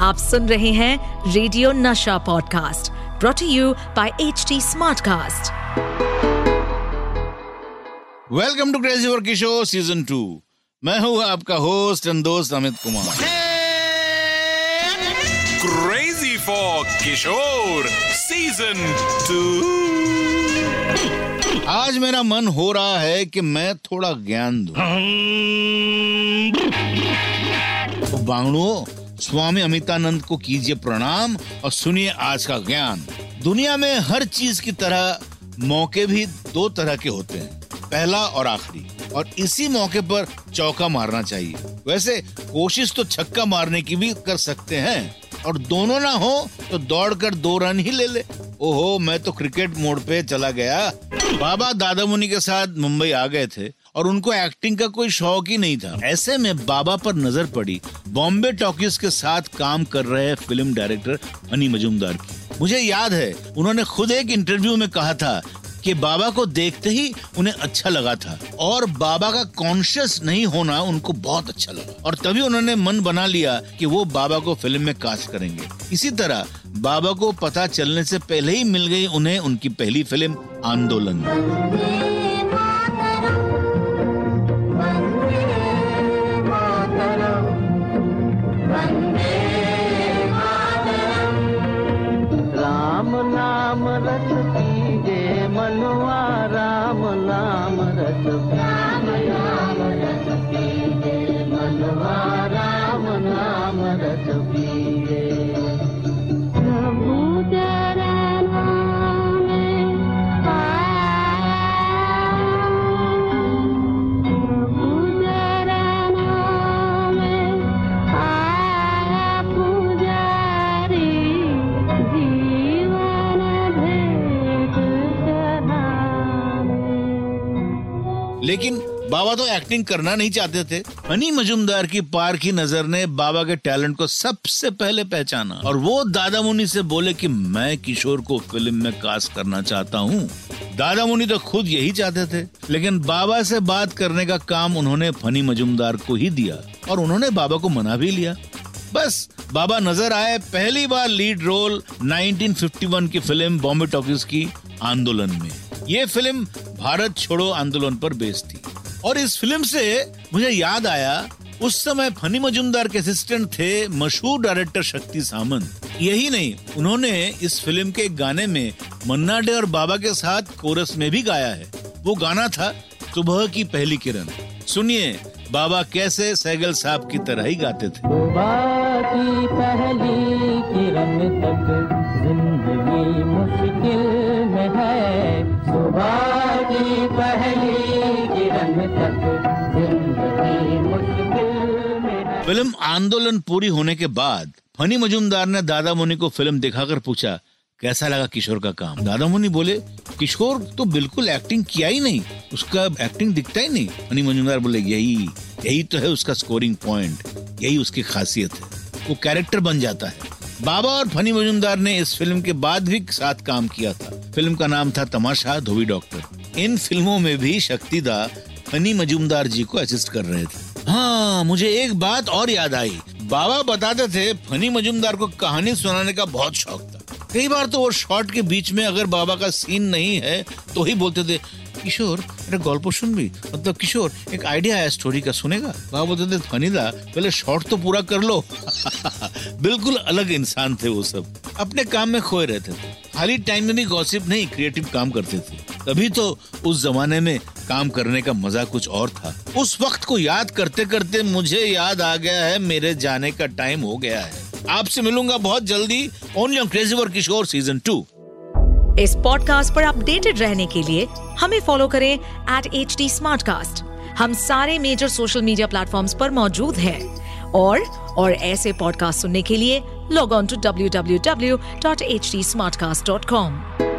आप सुन रहे हैं radio Nasha podcast brought you by H T Smartcast welcome to crazy for Kishore season two मैं हूँ आपका होस्ट एंड दोस्त Amit Kumar. Crazy for Kishore season two आज मेरा मन हो रहा है कि मैं थोड़ा ज्ञान दूँ। तो बांगड़ुओं स्वामी अमितानंद को कीजिए प्रणाम और सुनिए आज का ज्ञान। दुनिया में हर चीज़ की तरह मौके भी दो तरह के होते हैं, पहला और आखिरी। और इसी मौके पर चौका मारना चाहिए। वैसे कोशिश तो छक्का मारने की भी कर सकते हैं, और दोनों ना हो तो दौड़कर दो रन ही ले ले। ओहो, मैं तो क्रिकेट मोड पे चला गया। बाबा दादा मुनि के साथ मुंबई आ गए थे। और उनको एक्टिंग का कोई शौक ही नहीं था। ऐसे में बाबा पर नज़र पड़ी। बॉम्बे टॉकीज के साथ काम कर रहे फ़िल्म डायरेक्टर हनी मजूमदार की। मुझे याद है, उन्होंने खुद एक इंटरव्यू में कहा था कि बाबा को देखते ही उन्हें अच्छा लगा था। और बाबा का कॉन्शियस नहीं होना उनको बहुत अच्छा लगा। और तभी उन्होंने मन बना लिया कि वो बाबा को फ़िल्म में कास्ट करेंगे। इसी तरह बाबा को पता चलने से पहले ही मिल गई उन्हें उनकी पहली फ़िल्म आंदोलन। रस पीजे मनुआ राम नाम रस राम नाम रस पीजे मनुआ राम नाम रस पीजे प्रभु लेकिन बाबा तो एक्टिंग करना नहीं चाहते थे। हनी मजुमदार की पार की नज़र ने बाबा के टैलेंट को सबसे पहले पहचाना। और वो दादा मुनि से बोले कि मैं किशोर को फ़िल्म में कास्ट करना चाहता हूँ। दादा मुनि तो खुद यही चाहते थे। लेकिन बाबा से बात करने का काम उन्होंने फनी मजुमदार को ही दिया और उन्होंने बाबा को मना भी लिया। बस, बाबा नज़र आए पहली बार लीड रोल 1951 की फ़िल्म बॉम्बे टॉकीज की आंदोलन में। ये फ़िल्म भारत छोड़ो आंदोलन पर बेस्ड थी और इस फ़िल्म से मुझे याद आया, उस समय फनी मजुमदार के असिस्टेंट थे मशहूर डायरेक्टर शक्ति सामंत। यही नहीं, उन्होंने इस फ़िल्म के गाने में मन्ना डे और बाबा के साथ कोरस में भी गाया है। वो गाना था सुबह की पहली किरण। सुनिए, बाबा कैसे सैगल साहब की तरह ही गाते थे। सुबह की पहली किरण तक फ़िल्म आंदोलन पूरी होने के बाद फनी मजुमदार ने दादा मुनि को फ़िल्म दिखाकर पूछा, कैसा लगा किशोर का काम? दादा मुनि बोले, किशोर तो बिल्कुल एक्टिंग किया ही नहीं, उसका एक्टिंग दिखता ही नहीं। फनी मजुमदार बोले, यही यही तो है उसका स्कोरिंग पॉइंट यही उसकी खासियत है, वो कैरेक्टर बन जाता है। बाबा और फनी मजुमदार ने इस फ़िल्म के बाद भी साथ काम किया था। फ़िल्म का नाम था तमाशा, धोबी डॉक्टर। इन फ़िल्मों में भी शक्तिदा फनी मजुमदार जी को असिस्ट कर रहे थे। हाँ मुझे एक बात और याद आई। बाबा बताते थे, फनी मजुमदार को कहानी सुनाने का बहुत शौक था। कई बार तो वो शॉट के बीच में अगर बाबा का सीन नहीं है तो ही बोलते थे, किशोर अरे गल्प सुनबी मतलब किशोर, एक आइडिया है स्टोरी का, सुनेगा? बाबा बोलते थे फनीदा पहले शॉर्ट तो पूरा कर लो। बिल्कुल अलग इंसान थे वो सब। अपने काम में खोए रहते थे। खाली टाइम में भी गॉसिप नहीं, क्रिएटिव काम करते थे। तभी तो उस जमाने में काम करने का मज़ा कुछ और था। उस वक्त को याद करते करते मुझे याद आ गया है, मेरे जाने का टाइम हो गया है। आपसे मिलूँगा बहुत जल्दी only on crazy Kishore season two इस पॉडकास्ट पर अपडेटेड रहने के लिए हमें फॉलो करें एट एच टी हम सारे मेजर सोशल मीडिया प्लेटफॉर्म्स पर मौजूद हैं। और और ऐसे पॉडकास्ट सुनने के लिए log on to W W W dot H D smart cast dot com